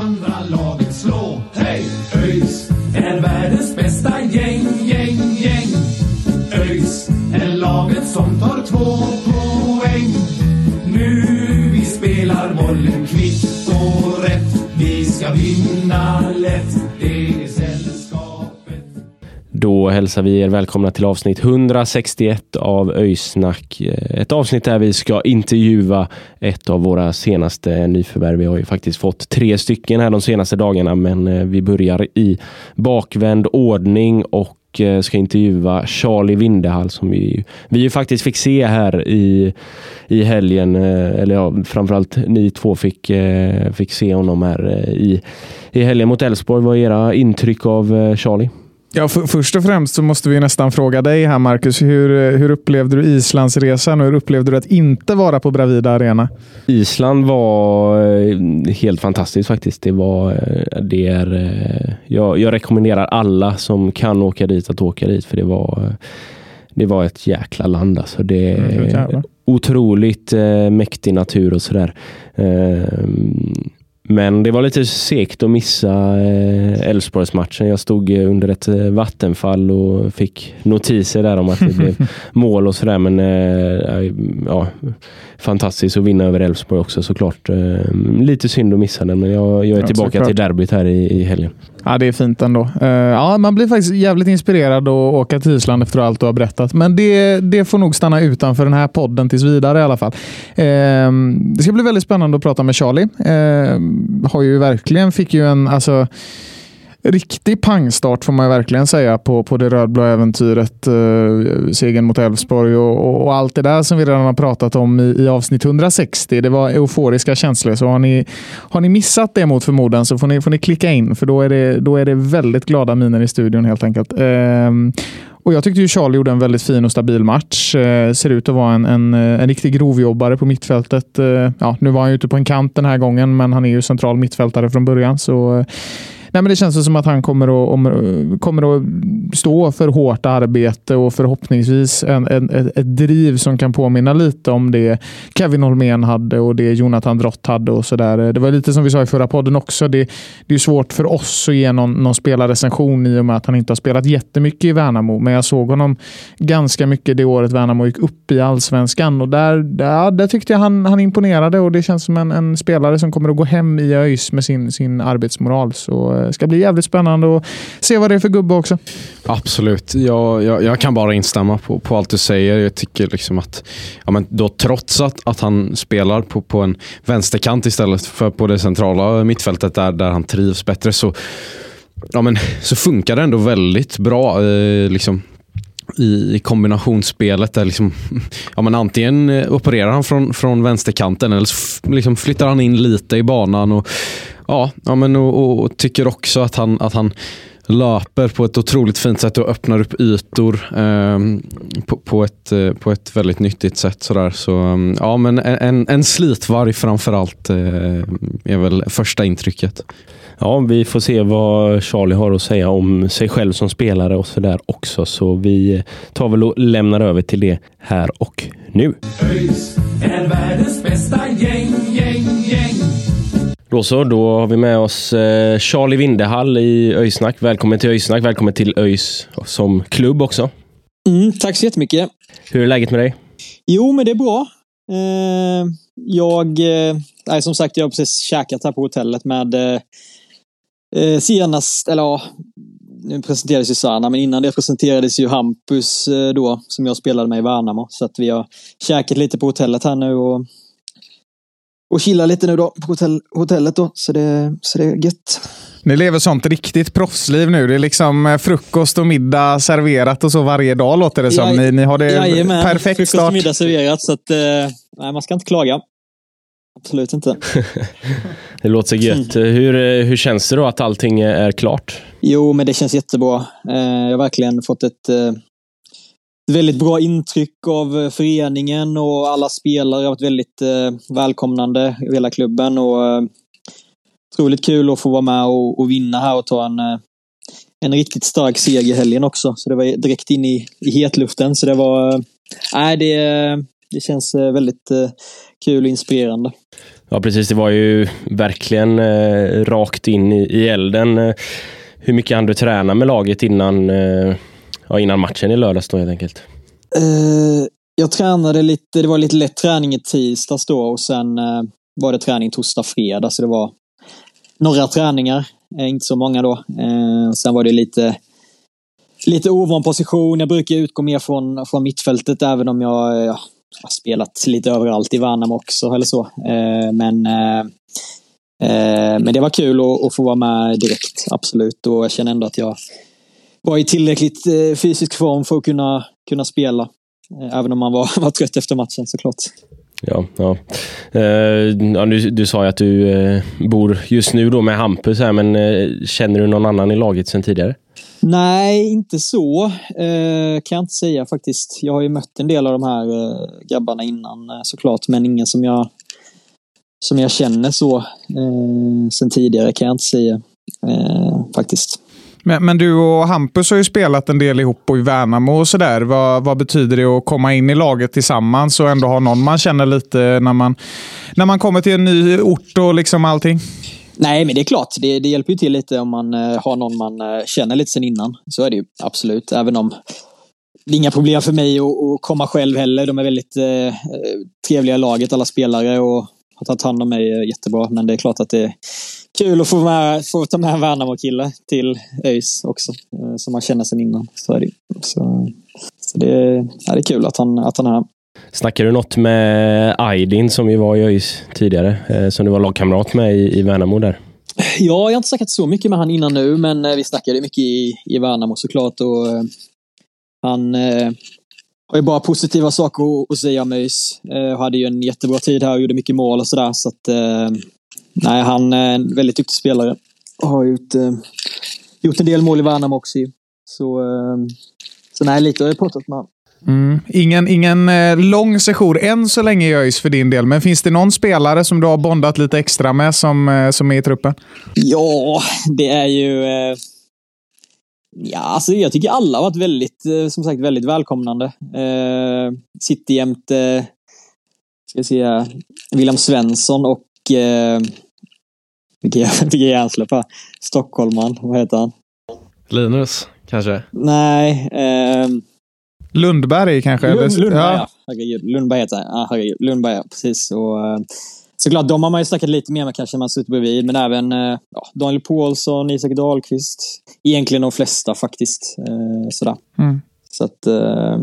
andra laget slå. Hej! ÖIS är världens bästa gäng, gäng, gäng. ÖIS är laget som tar två poäng. Nu vi spelar bollen kvitt och rätt. Vi ska vinna lätt. Det är sällskapet. Då hälsar vi er välkomna till avsnitt 161 av Öysnack. Eh, ett avsnitt där vi ska intervjua ett av våra senaste nyförvärv. Vi har ju faktiskt fått tre stycken här de senaste dagarna, men eh, vi börjar i bakvänd ordning och eh, ska intervjua Charlie Vindehall som vi, vi ju faktiskt fick se här i, i helgen. Eller ja, framförallt ni två fick, fick se honom här i, i helgen mot Elfsborg. Vad är era intryck av Charlie? Ja, för, först och främst så måste vi nästan fråga dig här Marcus. Hur, hur upplevde du Islandsresan och hur upplevde du att inte vara på Bravida Arena? Island var eh, helt fantastiskt faktiskt. Det var, eh, det är, eh, jag, jag rekommenderar alla som kan åka dit att åka dit för det var, det var ett jäkla land. Alltså. Det Mm, otroligt mäktig natur och sådär. Eh, men det var lite segt att missa eh, Elfsborgsmatchen. Jag stod eh, under ett eh, vattenfall och fick notiser där om att det blev mål och sådär. Men eh, ja, fantastiskt att vinna över Elfsborg också såklart. Lite synd att missa den, men jag, jag är Ja, tillbaka såklart. till derbyt här i, i helgen. Ja, det är fint ändå. Ja, man blir faktiskt jävligt inspirerad att åka till Island efter allt du har berättat. Men det, det får nog stanna utanför den här podden tills vidare i alla fall. Det ska bli väldigt spännande att prata med Charlie. Har ju verkligen, fick ju en, alltså riktig pangstart får man ju verkligen säga på, på det rödblå äventyret. Eh, segern mot Elfsborg och, och, och allt det där som vi redan har pratat om i, i avsnitt 160. Det var euforiska känslor. Så har ni, har ni missat det mot förmodan så får ni, får ni klicka in för då är, det, då är det väldigt glada miner i studion helt enkelt. Eh, och Jag tyckte ju Charlie gjorde en väldigt fin och stabil match. Eh, ser ut att vara en, en, en riktig grovjobbare på mittfältet. Eh, ja, nu var han ju ute på en kant den här gången, men han är ju central mittfältare från början. Så eh, Nej, men det känns som att han kommer att, om, kommer att stå för hårt arbete och förhoppningsvis en, en, ett, ett driv som kan påminna lite om det Kevin Holmén hade och det Jonathan Drott hade. och så där. Det var lite som vi sa i förra podden också. Det, det är svårt för oss att ge någon, någon spelarrecension i och med att han inte har spelat jättemycket i Värnamo. Men jag såg honom ganska mycket det året Värnamo gick upp i allsvenskan och där, där, där tyckte jag han, han imponerade och det känns som en, en spelare som kommer att gå hem i ÖIS med sin, sin arbetsmoral. Så Eh, ska bli jävligt spännande och se vad det är för gubbe också. Absolut. Jag, jag, jag kan bara instämma på, på allt du säger. Jag tycker liksom att, ja, men då, trots att, att han spelar på, på en vänsterkant istället för på det centrala mittfältet där, där han trivs bättre så, ja, men, så funkar det ändå väldigt bra. Eh, liksom, i kombinationsspelet där liksom, ja, men antingen eh, opererar han från, från vänsterkanten eller så liksom flyttar han in lite i banan. Och, ja, ja, men, och, och, tycker också att han, att han löper på ett otroligt fint sätt och öppnar upp ytor eh, på, på, ett, eh, på ett väldigt nyttigt sätt. Sådär. Så, um, ja, men en, en, slitvarg framförallt eh, är väl första intrycket. Ja, vi får se vad Charlie har att säga om sig själv som spelare och sådär också. Så vi tar väl och lämnar över till det här och nu. ÖIS är världens bästa gäng. Då så, då har vi med oss eh, Charlie Vindehall i Öysnack. Välkommen till Öysnack. Välkommen till Öys som klubb också. Mm, tack så jättemycket. Hur är läget med dig? Jo, men det är bra. Eh, jag, eh, som sagt, jag har precis käkat här på hotellet med eh, senast, eller ja, nu presenterades ju Sanna, men innan det presenterades ju Hampus eh, då, som jag spelade med i Värnamo. Så att vi har käkat lite på hotellet här nu och och chillar lite nu då på hotell, hotellet då. Så det, så det är gött. Ni lever sånt riktigt proffsliv nu. Det är liksom eh, frukost och middag serverat och så varje dag låter det som. Ni, ni har det Jajamän, perfekt frukost och start. middag serverat. Så att, eh, nej, man ska inte klaga. Absolut inte. Det låter så gött. Hur, eh, hur känns det då att allting är klart? Jo, men det känns jättebra. Jag har verkligen fått ett väldigt bra intryck av eh, föreningen och alla spelare. Har varit väldigt eh, välkomnande i hela klubben. Och, eh, otroligt kul att få vara med och, och vinna här och ta en, eh, en riktigt stark seger i helgen också. Så det var direkt in i, i hetluften. Så det var... eh, Nej, det, eh, det känns eh, väldigt eh, kul och inspirerande. Ja, precis. Det var ju verkligen eh, rakt in i, i elden. Hur mycket hann du träna med laget innan, eh, ja, innan matchen i lördags då helt enkelt? Uh, jag tränade lite, det var lite lätt träning i tisdags då och sen uh, var det träning torsdag, fredag. Så det var några träningar, uh, inte så många då. Sen var det lite, lite ovan position. Jag brukar utgå mer från, från mittfältet även om jag eh, har spelat lite överallt i Värnamo också eller så. Eh, men, eh, men det var kul att, att få vara med direkt, absolut. Och jag känner ändå att jag var i tillräckligt eh, fysisk form för att kunna, kunna spela. Eh, Även om man var, var trött efter matchen såklart. Ja, ja. Eh, ja du, du sa ju att du bor just nu då med Hampus här, men känner du någon annan i laget sedan tidigare? Nej, inte så kan jag inte säga faktiskt. Jag har ju mött en del av de här grabbarna innan såklart, men ingen som jag, som jag känner så eh, sen tidigare kan jag inte säga eh, faktiskt. Men, men du och Hampus har ju spelat en del ihop och i Värnamo och sådär. Vad, vad betyder det att komma in i laget tillsammans och ändå ha någon man känner lite när man, när man kommer till en ny ort och liksom allting? Nej, men det är klart. Det, det hjälper ju till lite om man eh, har någon man eh, känner lite sen innan. Så är det ju absolut. Även om det är inga problem för mig att, att komma själv heller. De är väldigt eh, eh trevliga i laget, alla spelare. Och har tagit hand om mig eh, jättebra. Men det är klart att det är kul att få, med, få ta med en Värnamo-kille till ÖIS också. Eh, som man känner sen innan. Så är det så, så det, ja, det är kul att han, att han är här. Snackar du något med Aydin som ju var i ÖIS tidigare, eh, som du var lagkamrat med i, i Värnamo där? Ja, jag har inte snackat så mycket med han innan nu, men vi snackade mycket i, i Värnamo såklart. Och, han har ju bara positiva saker att, säga om ÖIS. Eh, hade ju en jättebra tid här och gjorde mycket mål och sådär. Så att, eh, nej, han är en väldigt duktig spelare. Har gjort, eh, gjort en del mål i Värnamo också. Så, eh, så nej, lite har jag pratat med honom. Mm. Ingen, ingen eh, lång session än så länge i ÖIS för din del, men finns det någon spelare som du har bondat lite extra med som, eh, som är i truppen? Ja, det är ju... Eh, ja, alltså jag tycker alla har varit väldigt, eh, som sagt, väldigt välkomnande. Eh, sitter jämte, ska jag säga, William Svensson och eh, vilken hjärnsläpp här. Stockholman, vad heter han? Linus, kanske? Nej, eh, Lundberg kanske? Lund, eller? Lundberg, ja. ja. Herregud, Lundberg heter han. Ja, herregud. Lundberg, ja. Precis. Och, eh, såklart, de har man ju snackat lite mer med kanske när man suttit bredvid. Men även eh, ja, Daniel Paulsson, Isak Dahlqvist. Egentligen de flesta faktiskt. Eh, sådär. Mm. Så att, eh,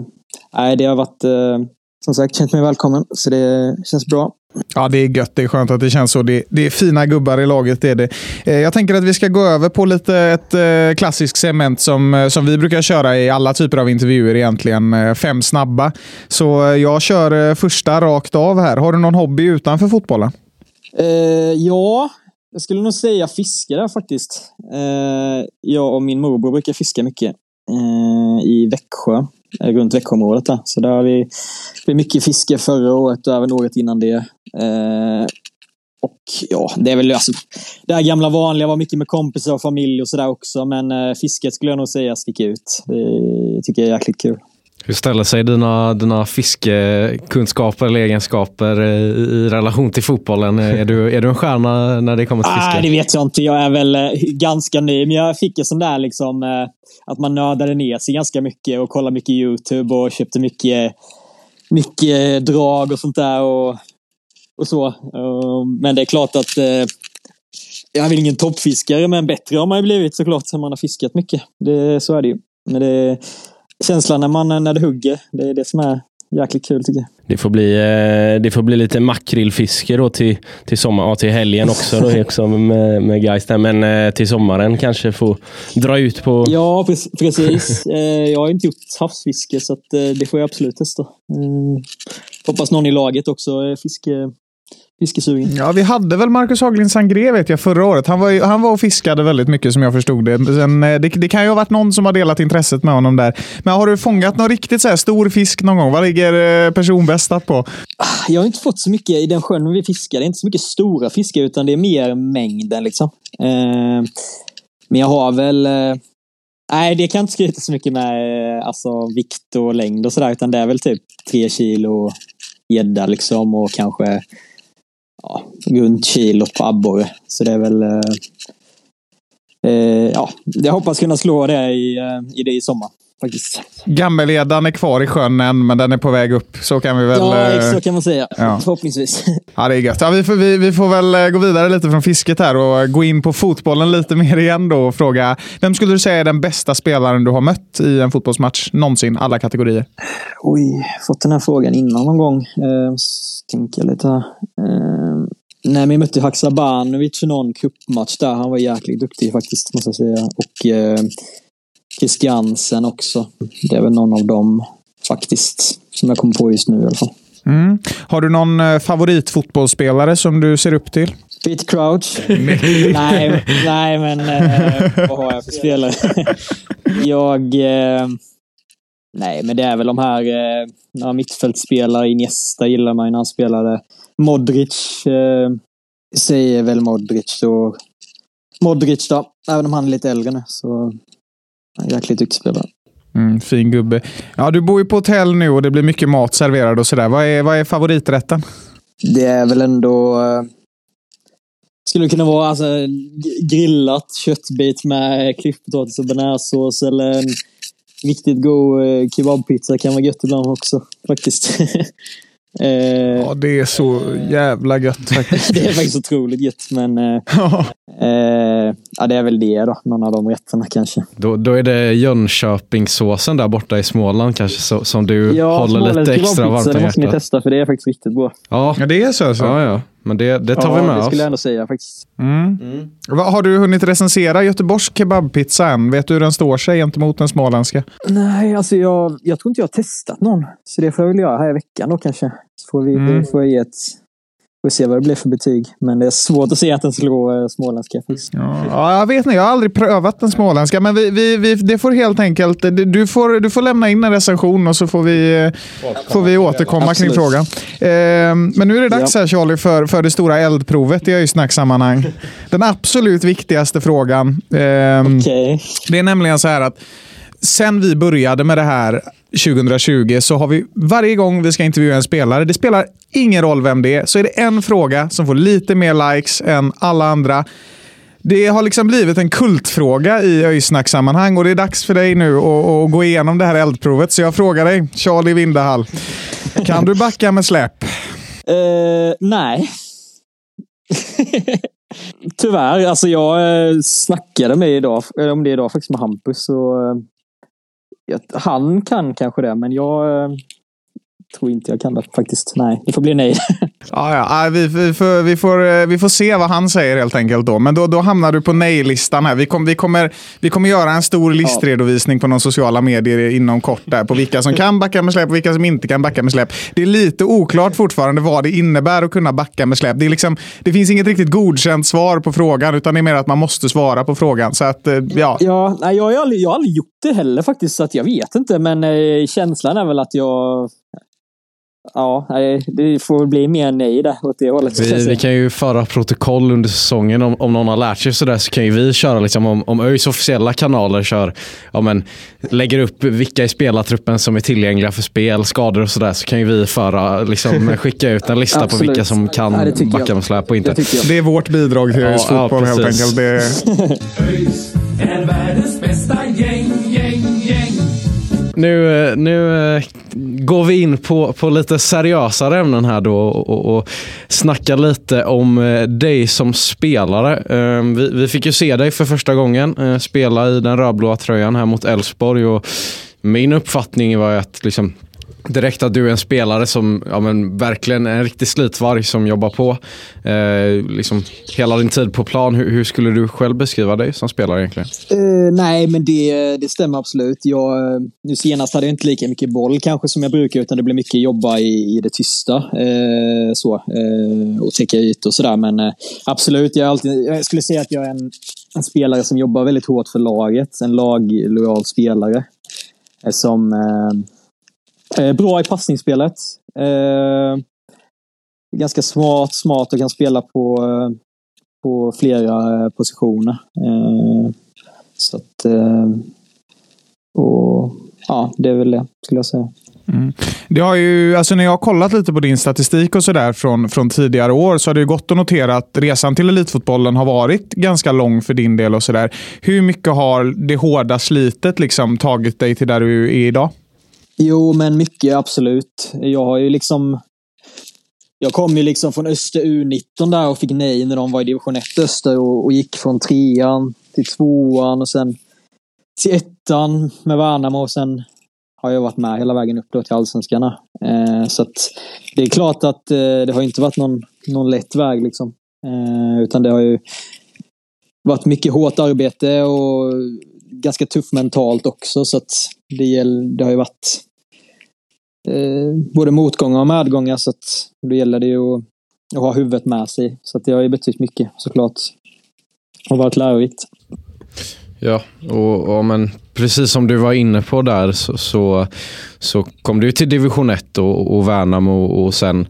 nej, det har varit, eh, som sagt, känt mig välkommen. Så det känns bra. Ja, det är gött. Det är skönt att det känns så. Det, det är fina gubbar i laget. Det är det. Eh, jag tänker att vi ska gå över på lite ett eh, klassiskt segment som, eh, som vi brukar köra i alla typer av intervjuer egentligen. Fem snabba. Så jag kör första rakt av här. Har du någon hobby utanför fotbollen? Eh, ja, jag skulle nog säga fiske där faktiskt. Eh, jag och min morbror brukar fiska mycket eh, i Växjö, Eh, runt Växjöområdet där. Så där har vi, det mycket fiske förra året och även året innan det. Eh, och ja, det är väl alltså, det här gamla vanliga, var mycket med kompisar och familj och sådär också. Men eh, fisket skulle jag nog säga sticker ut. Det tycker jag är jäkligt kul. Hur ställer sig dina, dina fiskekunskaper eller egenskaper eh, i, i relation till fotbollen? Är du, är du en stjärna när det kommer till fiske? Nej, det vet jag inte. Jag är väl eh, ganska ny, men jag fick en sån där liksom eh, att man nördade ner sig ganska mycket och kollade mycket YouTube och köpte mycket, mycket drag och sånt där och, och så. Eh, Men det är klart att eh, jag är väl ingen toppfiskare, men bättre har man ju blivit såklart sen man har fiskat mycket. Det, så är det ju. Men det känslan när, man, när det hugger, det är det som är jäkligt kul tycker jag. Det får bli, eh, det får bli lite makrillfiske då till, till, sommar, ja, till helgen också, då, också med, med guys där. Men eh, till sommaren kanske få dra ut på... Ja, pre- precis. Eh, jag har inte gjort havsfiske så det får jag absolut testa. Hoppas någon i laget också är fiske, fiskesugen. Ja, vi hade väl Marcus Haglind Sangré vet jag förra året. Han var, han var och fiskade väldigt mycket som jag förstod det. Sen, eh, det. Det kan ju ha varit någon som har delat intresset med honom där. Men har du fångat någon riktigt så här stor fisk någon gång? Vad ligger eh, personbästat på? Jag har inte fått så mycket i den sjön vi fiskar. Det är inte så mycket stora fiskar utan det är mer mängden liksom. Eh, men jag har väl... Eh, nej, det kan jag inte skryta så mycket med alltså vikt och längd och sådär. Utan det är väl typ tre kilo gädda liksom och kanske ja, runt kilot på abborre. Så det är väl... Eh, eh, ja, jag hoppas kunna slå det i, eh, i det i sommar faktiskt. Gammelledan är kvar i sjön än, men den är på väg upp. Så kan vi väl... Ja, eh, så kan man säga. ja. Förhoppningsvis. Ja, det är gött. Ja, vi, får, vi, vi får väl eh, gå vidare lite från fisket här och gå in på fotbollen lite mer igen då och fråga. Vem skulle du säga är den bästa spelaren du har mött i en fotbollsmatch någonsin? Alla kategorier. Oj, fått den här frågan innan någon gång. Eh, tänker jag lite här. Eh, nej, men vi mötte Haksabanovic i någon cupmatch där. Han var jäkligt duktig faktiskt, måste jag säga. Och eh, Christiansen också. Det är väl någon av dem faktiskt, som jag kommer på just nu i alla fall. Mm. Har du någon eh, favoritfotbollsspelare som du ser upp till? Peter Crouch. nej, nej, men eh, vad har jag för spelare? jag... Eh, nej, men det är väl de här eh, några mittfältspelare. Iniesta gillar man ju när han spelade. Modric eh, säger väl Modric. Och Modric då, även om han är lite äldre nu. Så jäkligt duktig spelare. Mm, fin gubbe. Ja, du bor ju på hotell nu och det blir mycket mat serverad och sådär. Vad är, vad är favoriträtten? Det är väl ändå... Eh, skulle kunna vara alltså, grillat köttbit med klipppotatis och bearnaisesås eller en riktigt god eh, kebabpizza kan vara gött ibland också faktiskt. eh, Ja, det är så jävla gött faktiskt. det är faktiskt otroligt gött men eh, eh, ja, det är väl det då. Någon av de rätterna kanske. Då, då är det Jönköpingssåsen där borta i Småland kanske så, som du håller småländsk lite extra varmt Det om måste ni hjärtat. testa för det är faktiskt riktigt bra. Ja, ja, det är så alltså. ja, ja. Men det, det tar ja, vi med det oss. skulle jag ändå säga faktiskt. Mm. Vad- Har du hunnit recensera Göteborgs kebabpizza än? Vet du hur den står sig gentemot den småländska? Nej, alltså jag, jag tror inte jag har testat någon. Så det får jag väl göra här i veckan då kanske. Så får vi, Mm. får jag ge ett... Får se vad det blir för betyg. Men det är svårt att se att den slår eh, småländska. Ja, jag vet inte. Jag har aldrig prövat den småländska, men vi, vi, vi, det får helt enkelt... Du får, du får lämna in en recension och så får vi, eh, får vi återkomma kring frågan. Eh, men nu är det dags här Charlie för, för det stora eldprovet i öjsnacksammanhang. Den absolut viktigaste frågan. Eh, Okej. Det är nämligen så här att sen vi började med det här 2020 så har vi varje gång vi ska intervjua en spelare, det spelar ingen roll vem det är, så är det en fråga som får lite mer likes än alla andra. Det har liksom blivit en kultfråga i öjsnacksammanhang och det är dags för dig nu att, att gå igenom det här eldprovet. Så jag frågar dig, Charlie Vindahall, kan du backa med släp? Uh, nej. Tyvärr. Alltså jag eh, snackade med idag, eller om det är idag faktiskt med Hampus. Och, han kan kanske det, men jag eh, tror inte jag kan det faktiskt. Nej, det får bli nej. Ja, ja. ja, Vi, vi, får, vi, får, eh, vi får se vad han säger helt enkelt. då. Men då, då hamnar du på nej-listan här. Vi, kom, vi, kommer, vi kommer göra en stor listredovisning på de sociala medier inom kort där på vilka som kan backa med släp och vilka som inte kan backa med släp. Det är lite oklart fortfarande vad det innebär att kunna backa med släp. Det, är liksom, det finns inget riktigt godkänt svar på frågan utan det är mer att man måste svara på frågan. Så att, eh, ja. Ja, nej, jag, aldrig, jag har aldrig gjort det heller faktiskt, så att jag vet inte. Men eh, känslan är väl att jag... Ja, det får bli mer nej där åt det hållet. Vi, vi kan ju föra protokoll under säsongen om, om någon har lärt sig sådär så kan ju vi köra liksom om, om ÖIS officiella kanaler kör, ja men lägger upp vilka i spelartruppen som är tillgängliga för spel, skador och sådär så kan ju vi föra, liksom skicka ut en lista på vilka som kan Ja, backa med släp och inte. Det. Det är vårt bidrag till Ja, ÖIS ja, fotboll helt precis. enkelt. Det, ÖIS är världens bästa gäng, gäng, gäng. Nu, eh, nu eh, går vi in på, på lite seriösare ämnen här då och, och, och snackar lite om eh, dig som spelare. Ehm, vi, vi fick ju se dig för första gången eh, spela i den rödblåa tröjan här mot Elfsborg och min uppfattning var att liksom, direkt att du är en spelare som ja, men, verkligen är en riktig slitvarg som jobbar på. Eh, liksom, hela din tid på plan. Hur, hur, skulle du själv beskriva dig som spelare egentligen? Uh, nej, men det, det stämmer absolut. Jag, nu senast hade jag inte lika mycket boll kanske som jag brukar, utan det blev mycket jobba i, i det tysta. Uh, så, uh, och täcka ytor och sådär. Men absolut, jag, alltid, jag skulle säga att jag är en, en spelare som jobbar väldigt hårt för laget. En laglojal spelare. Som Eh, bra i passningsspelet. Eh, ganska smart, smart och kan spela på, eh, på flera eh, positioner. Eh, så att... Eh, och, ja, det är väl det, skulle jag säga. Mm. Det har ju, alltså när jag har kollat lite på din statistik och sådär från, från tidigare år så har det gått att notera att resan till elitfotbollen har varit ganska lång för din del. och så där. Hur mycket har det hårda slitet liksom tagit dig till där du är idag? Jo, men mycket absolut. Jag har ju liksom... Jag kom ju liksom från Öster U19 där och fick nej när de var i division 1 Öster och, och gick från trean till tvåan och sen till ettan med Värnamo och sen har jag varit med hela vägen upp då till allsvenskan. Eh, så att det är klart att eh, det har inte varit någon, någon lätt väg liksom. Eh, utan det har ju varit mycket hårt arbete och ganska tufft mentalt också. Så att det, det har ju varit Eh, både motgångar och medgångar. Så att då gäller det ju att, att ha huvudet med sig. Så att det har ju betytt mycket såklart. Och varit lärorikt. Ja, och, och, men precis som du var inne på där så, så, så kom du till division 1 och, och Värnamo och, och sen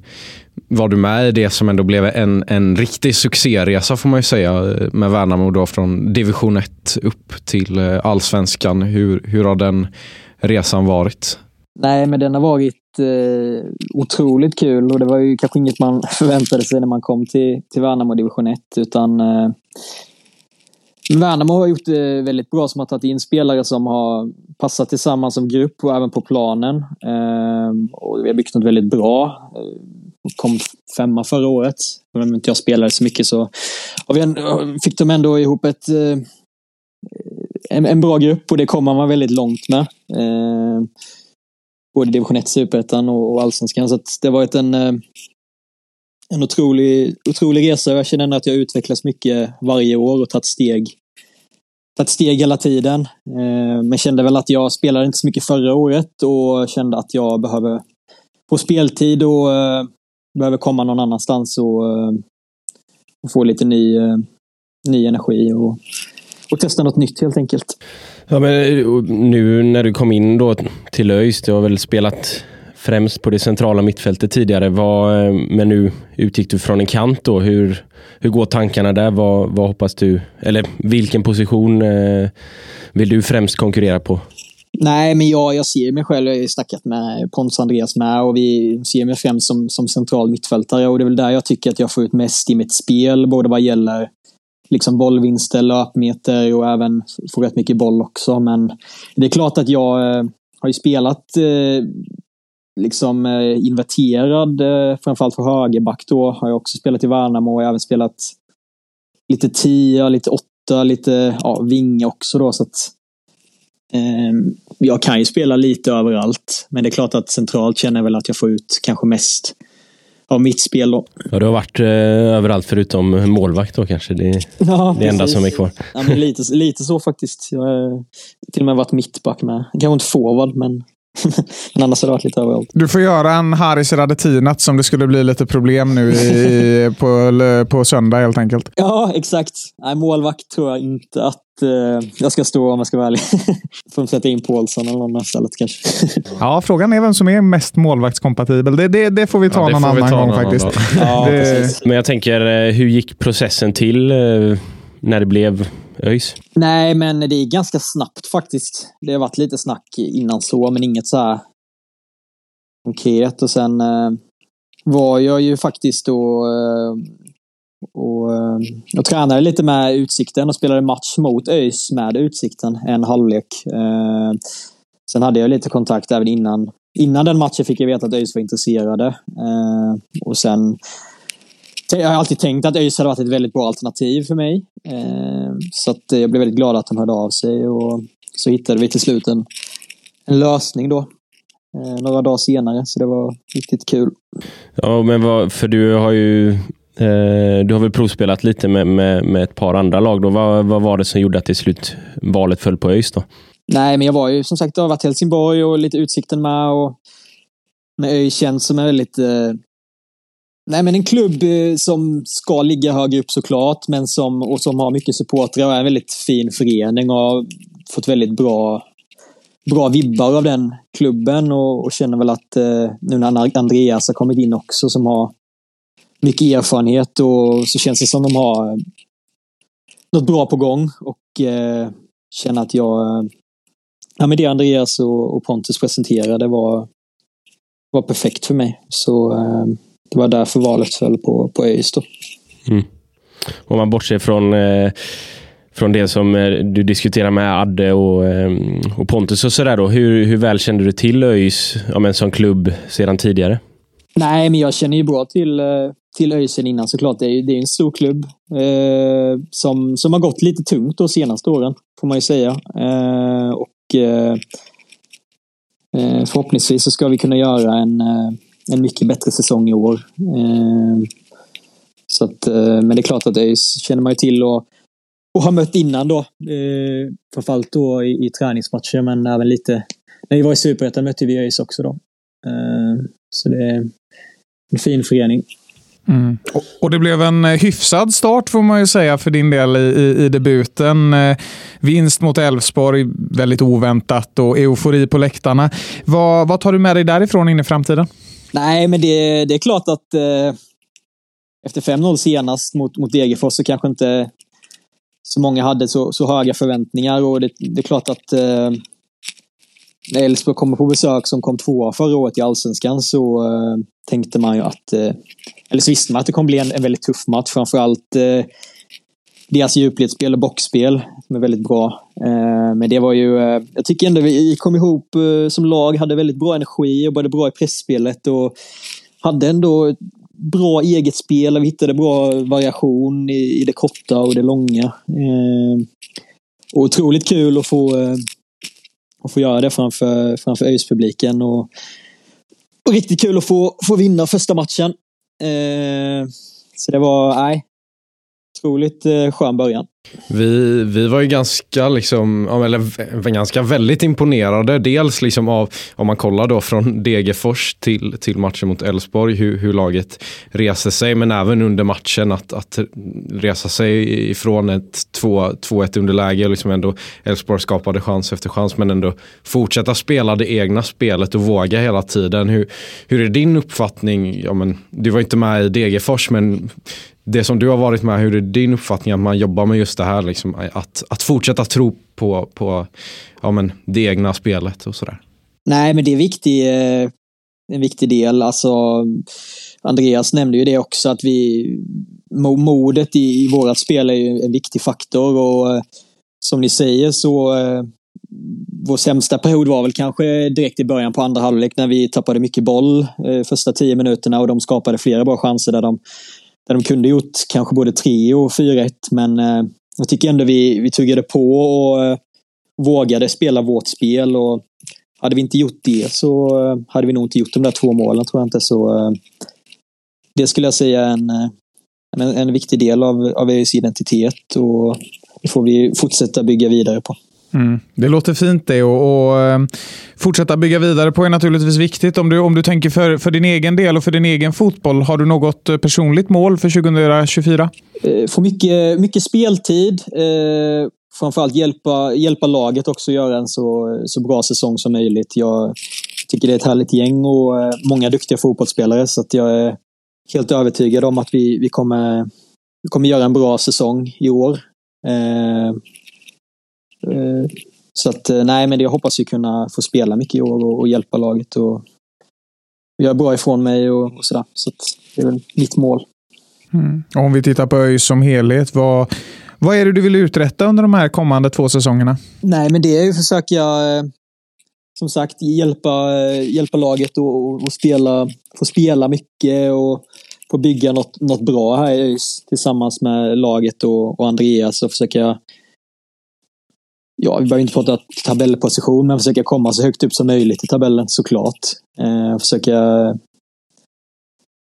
var du med i det som ändå blev en, en riktig succéresa får man ju säga med Värnamo då från division 1 upp till eh, allsvenskan. Hur, hur har den resan varit? Nej, men den har varit eh, otroligt kul och det var ju kanske inget man förväntade sig när man kom till, till Värnamo division 1 utan eh, Värnamo har gjort det väldigt bra som har tagit in spelare som har passat tillsammans som grupp och även på planen. Eh, och vi har byggt något väldigt bra. Eh, kom femma förra året. Även om inte jag spelade så mycket så vi en, fick de ändå ihop ett, eh, en, en, bra grupp och det kommer man väldigt långt med. Eh, både division 1, superettan och, och allsvenskan. Så det har varit en, eh, en otrolig, otrolig resa. Jag känner att jag utvecklas mycket varje år och tagit steg tagit steg hela tiden. Eh, men kände väl att jag spelade inte så mycket förra året och kände att jag behöver få speltid och eh, behöver komma någon annanstans och, och få lite ny, ny energi och, och testa något nytt helt enkelt. Ja, men nu när du kom in då till ÖIS, du har väl spelat främst på det centrala mittfältet tidigare. Vad, men nu utgick du från en kant då. Hur, hur går tankarna där? Vad, vad hoppas du? Eller vilken position eh, vill du främst konkurrera på? Nej, men jag, jag ser mig själv, jag har ju snackat med Pontus Andreas med och vi ser mig främst som, som central mittfältare och det är väl där jag tycker att jag får ut mest i mitt spel, både vad gäller liksom bollvinster, löpmeter och även får rätt mycket boll också. Men det är klart att jag eh, har ju spelat eh, liksom eh, inverterad, eh, framförallt för högerback då. Har jag också spelat i Värnamo och även spelat lite tia, lite åtta, lite ja, vinge också då. Så att, eh, jag kan ju spela lite överallt. Men det är klart att centralt känner jag väl att jag får ut kanske mest av mitt spel. Då. Ja, du har varit eh, överallt förutom målvakt då kanske. Det är ja, det enda som är kvar. Ja, lite, lite så faktiskt. Jag har till och med varit mittback med. Kanske inte forward, men men annars har det varit lite överallt. Du får göra en Haris Radetinat som det skulle bli lite problem nu i, på, på söndag helt enkelt. Ja, exakt. Nej, målvakt tror jag inte att uh, jag ska stå om jag ska vara ärlig. får sätta in Paulsson eller någon istället kanske. ja, frågan är vem som är mest målvaktskompatibel. Det, det, det får vi ta ja, någon annan gång faktiskt. ja, det... Men jag tänker, eh, hur gick processen till eh, när det blev ÖIS? Nej, men det är ganska snabbt faktiskt. Det har varit lite snack innan så, men inget så här konkret. Och sen eh, var jag ju faktiskt då eh, och, eh, jag tränade lite med Utsikten och spelade match mot ÖIS med Utsikten, en halvlek. Eh, sen hade jag lite kontakt även innan. Innan den matchen fick jag veta att ÖIS var intresserade. Eh, och sen jag har alltid tänkt att ÖIS hade varit ett väldigt bra alternativ för mig. Eh, så att jag blev väldigt glad att de hörde av sig och så hittade vi till slut en, en lösning då. eh, några dagar senare, så det var riktigt kul. Ja, men vad, för du har ju eh, du har väl provspelat lite med, med, med ett par andra lag. Då. Vad, vad var det som gjorde att till slut valet föll på ÖIS? Då? Nej, men jag var ju som sagt, jag har varit Helsingborg och lite Utsikten med. Och med ÖIS känns som en väldigt eh, Nej, men en klubb eh, som ska ligga högre upp såklart, men som, och som har mycket supportrar och är en väldigt fin förening och har fått väldigt bra, bra vibbar av den klubben och, och känner väl att eh, nu när Andreas har kommit in också som har mycket erfarenhet och så känns det som de har eh, något bra på gång och eh, känner att jag, eh, ja men det Andreas och, och Pontus presenterade var, var perfekt för mig. Så eh, det var därför valet föll på, på ÖIS. Mm. Om man bortser från, eh, från det som eh, du diskuterar med Adde och, eh, och Pontus och sådär då. Hur, hur väl kände du till ÖIS ja, som klubb sedan tidigare? Nej, men jag känner ju bra till, eh, till ÖIS innan såklart. Det är, det är en stor klubb eh, som, som har gått lite tungt de senaste åren, får man ju säga. Eh, och eh, eh förhoppningsvis så ska vi kunna göra en en mycket bättre säsong i år. Eh, så att, eh, men det är klart att det känner man ju till och, och har mött innan då. Eh, framförallt då i, i träningsmatcher men även lite när vi var i Superettan mötte vi ÖIS också då. Så det är en fin förening. Mm. Och det blev en hyfsad start får man ju säga för din del i, i, i debuten. vinst mot Elfsborg, väldigt oväntat och eufori på läktarna. Vad, vad tar du med dig därifrån in i framtiden? Nej, men det, det är klart att eh, efter 5-0 senast mot, mot Degerfors så kanske inte så många hade så, så höga förväntningar. Och det, det är klart att eh, när Elfsborg kommer på besök som kom tvåa förra året i Allsvenskan så eh, tänkte man ju att, eh, eller så visste man att det kommer bli en, en väldigt tuff match. Framförallt eh, deras djupledsspel och boxspel som är väldigt bra. Eh, men det var ju, eh, jag tycker ändå vi kom ihop eh, som lag, hade väldigt bra energi, jobbade bra i pressspelet och hade ändå bra eget spel. Vi hittade bra variation i, det korta och det långa. Och otroligt kul att få, att få göra det framför, framför ÖIS-publiken. Och, och riktigt kul att få, få vinna första matchen. Så det var, nej, otroligt eh, skön början. Vi, vi var ju ganska, liksom, eller ganska väldigt imponerade. Dels liksom av, om man kollar då från Degerfors till, till matchen mot Elfsborg, hur, hur laget reser sig. Men även under matchen att, att resa sig ifrån ett 2-1 underläge. Liksom ändå Elfsborg skapade chans efter chans men ändå fortsätta spela det egna spelet och våga hela tiden. Hur, hur är din uppfattning? Ja, men, du var inte med i Degerfors men det som du har varit med, hur är din uppfattning att man jobbar med just det här? Liksom, att, att fortsätta tro på, på ja, men, det egna spelet och sådär. Nej, men det är viktig, eh, en viktig del. Alltså, Andreas nämnde ju det också, att vi, modet i, i vårt spel är ju en viktig faktor. och eh, Som ni säger så eh, vår sämsta period var väl kanske direkt i början på andra halvlek när vi tappade mycket boll eh, första tio minuterna och de skapade flera bra chanser där de där de kunde gjort kanske både 3 och 4-1. Men eh, jag tycker ändå vi, vi tuggade på och eh, vågade spela vårt spel. Och hade vi inte gjort det så eh, hade vi nog inte gjort de där två målen tror jag inte. Så eh, det skulle jag säga är en, eh, en, en viktig del av, av EUs identitet och det får vi fortsätta bygga vidare på. Mm. Det låter fint det och, och eh, fortsätta bygga vidare på är naturligtvis viktigt. Om du, om du tänker för, för din egen del och för din egen fotboll, har du något eh, personligt mål för 2024? Eh, få mycket, mycket speltid. Eh, framförallt hjälpa, hjälpa laget också att göra en så, så bra säsong som möjligt. Jag tycker det är ett härligt gäng och många duktiga fotbollsspelare så att jag är helt övertygad om att vi, vi, kommer, vi kommer göra en bra säsong i år. Eh, så att eh, nej, men jag hoppas ju kunna få spela mycket i år och, och hjälpa laget och göra bra ifrån mig och, och sådär. Så det är väl mitt mål. Mm. Om vi tittar på ÖIS som helhet, vad, vad är det du vill uträtta under de här kommande två säsongerna? Nej, men det är ju att försöka, eh, som sagt, hjälpa, hjälpa laget och, och, spela, få spela mycket och få bygga något, något bra här i ÖIS tillsammans med laget och, och Andreas och försöka ja, vi behöver inte prata tabellposition, men försöka komma så högt upp som möjligt i tabellen såklart. Eh, försöka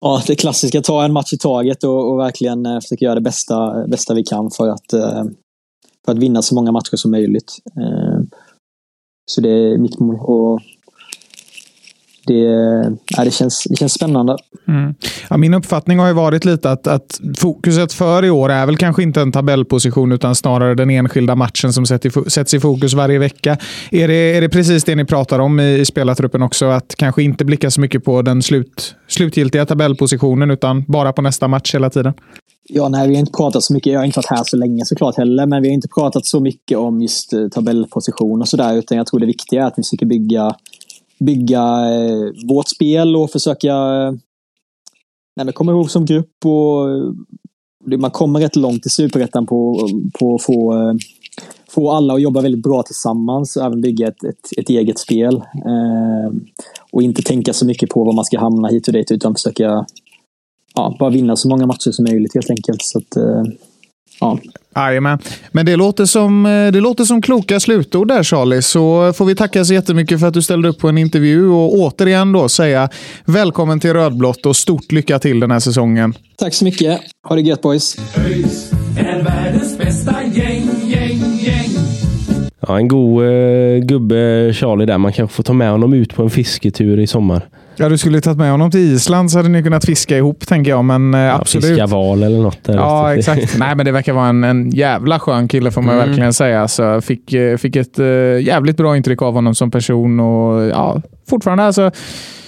ja, det klassiska, ta en match i taget och, och verkligen eh, försöka göra det bästa, bästa vi kan för att, eh, för att vinna så många matcher som möjligt. Eh, så det är mitt mål. Och det, ja, det, känns, det känns spännande. Mm. Ja, min uppfattning har ju varit lite att, att fokuset för i år är väl kanske inte en tabellposition utan snarare den enskilda matchen som sätts i fokus varje vecka. Är det, är det precis det ni pratar om i, i spelartruppen också? Att kanske inte blicka så mycket på den slut, slutgiltiga tabellpositionen utan bara på nästa match hela tiden? Ja, nej, vi har inte pratat så mycket. Jag har inte varit här så länge såklart heller, men vi har inte pratat så mycket om just eh, tabellposition och sådär, utan jag tror det viktiga är att vi försöker bygga bygga eh, vårt spel och försöka eh, komma ihåg som grupp. och eh, Man kommer rätt långt i Superettan på, på att få, eh, få alla att jobba väldigt bra tillsammans och även bygga ett, ett, ett eget spel. Eh, och inte tänka så mycket på var man ska hamna hit och dit utan försöka ja, bara vinna så många matcher som möjligt helt enkelt. Så att, eh, ja. Jajamän. Men det låter, som, eh, det låter som kloka slutord där Charlie. Så får vi tacka så jättemycket för att du ställde upp på en intervju och återigen då säga välkommen till Rödblått och stort lycka till den här säsongen. Tack så mycket. Ha det gött boys. ÖIS är världens bästa gäng, gäng, gäng. Ja, en god eh, gubbe Charlie där. Man kanske får ta med honom ut på en fisketur i sommar. Ja, du skulle tagit med honom till Island så hade ni kunnat fiska ihop, tänker jag. Men eh, Ja, absolut. Fiska val eller något. Där. Ja, exakt. Nej, men det verkar vara en, en jävla skön kille får man Mm. verkligen säga. Så fick, eh, fick ett eh, jävligt bra intryck av honom som person och ja, fortfarande alltså.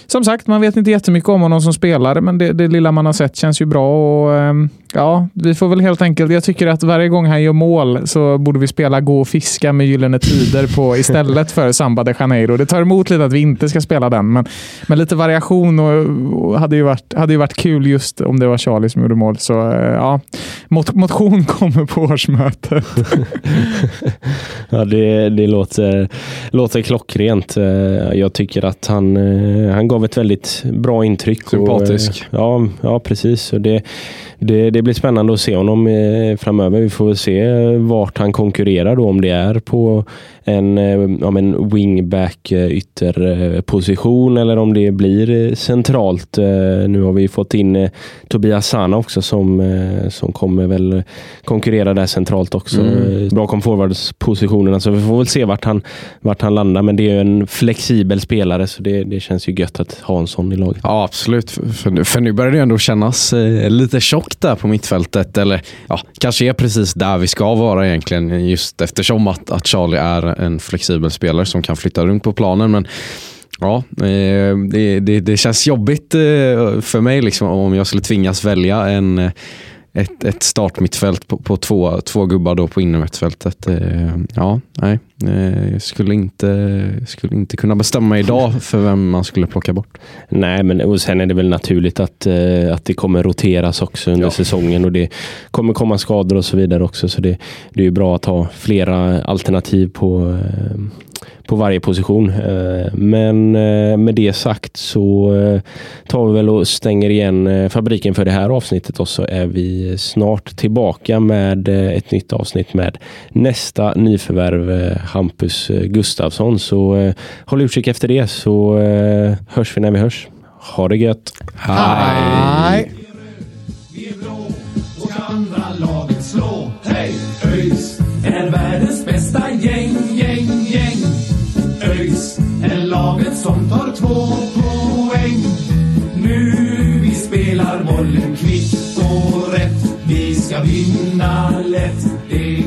Som sagt, man vet inte jättemycket om honom som spelare, men det, det lilla man har sett känns ju bra. Och, ehm, ja, vi får väl helt enkelt... Jag tycker att varje gång han gör mål så borde vi spela Gå och fiska med Gyllene Tider på, istället för Samba de Janeiro. Det tar emot lite att vi inte ska spela den, men, men lite variation och, och hade, ju varit, hade ju varit kul just om det var Charlie som gjorde mål. Så eh, ja, mot, motion kommer på årsmötet. Ja, det, det låter, låter klockrent. Eh, Jag tycker att han, eh, han gav ett väldigt bra intryck. Sympatisk. Och, ja, ja, precis. Och det, det, det blir spännande att se honom eh, framöver. Vi får väl se eh, vart han konkurrerar då, om det är på en, eh, ja, en wingback ytterposition eller om det blir centralt. Nu har vi fått in Tobias Sana också som, som kommer väl konkurrera där centralt också. Mm. Bakom forwardspositionerna så vi får väl se vart han, vart han landar. Men det är ju en flexibel spelare så det, det känns ju gött att ha en sån i laget. Ja, absolut. För, nu, för nu börjar det ändå kännas lite tjockt där på mittfältet. Eller ja, kanske är precis där vi ska vara egentligen. Just eftersom att, att Charlie är en flexibel spelare som kan flytta runt på planen. Men ja, eh, det, det, det känns jobbigt eh, för mig liksom, om jag skulle tvingas välja en eh, ett, ett startmittfält på, på två, två gubbar då på innermittfältet. Ja, nej. Eh, jag skulle inte, skulle inte kunna bestämma mig idag för vem man skulle plocka bort. Nej, men och sen är det väl naturligt att, eh, att det kommer roteras också under Ja. säsongen och det kommer komma skador och så vidare också. Så det, det är ju bra att ha flera alternativ på, eh, på varje position. Men med det sagt så tar vi väl och stänger igen fabriken för det här avsnittet och så är vi snart tillbaka med ett nytt avsnitt med nästa nyförvärv Hampus eh, Gustafsson. Så eh, håll utkik efter det så eh, hörs vi när vi hörs. Ha det gött! Hej! Vi är blå och ska andra laget slå. Hej! ÖIS är världens bästa gäng, gäng, gäng. ÖIS är laget som tar två poäng. Nu vi spelar bollen kvickt och rätt. Vi ska vinna lätt. Det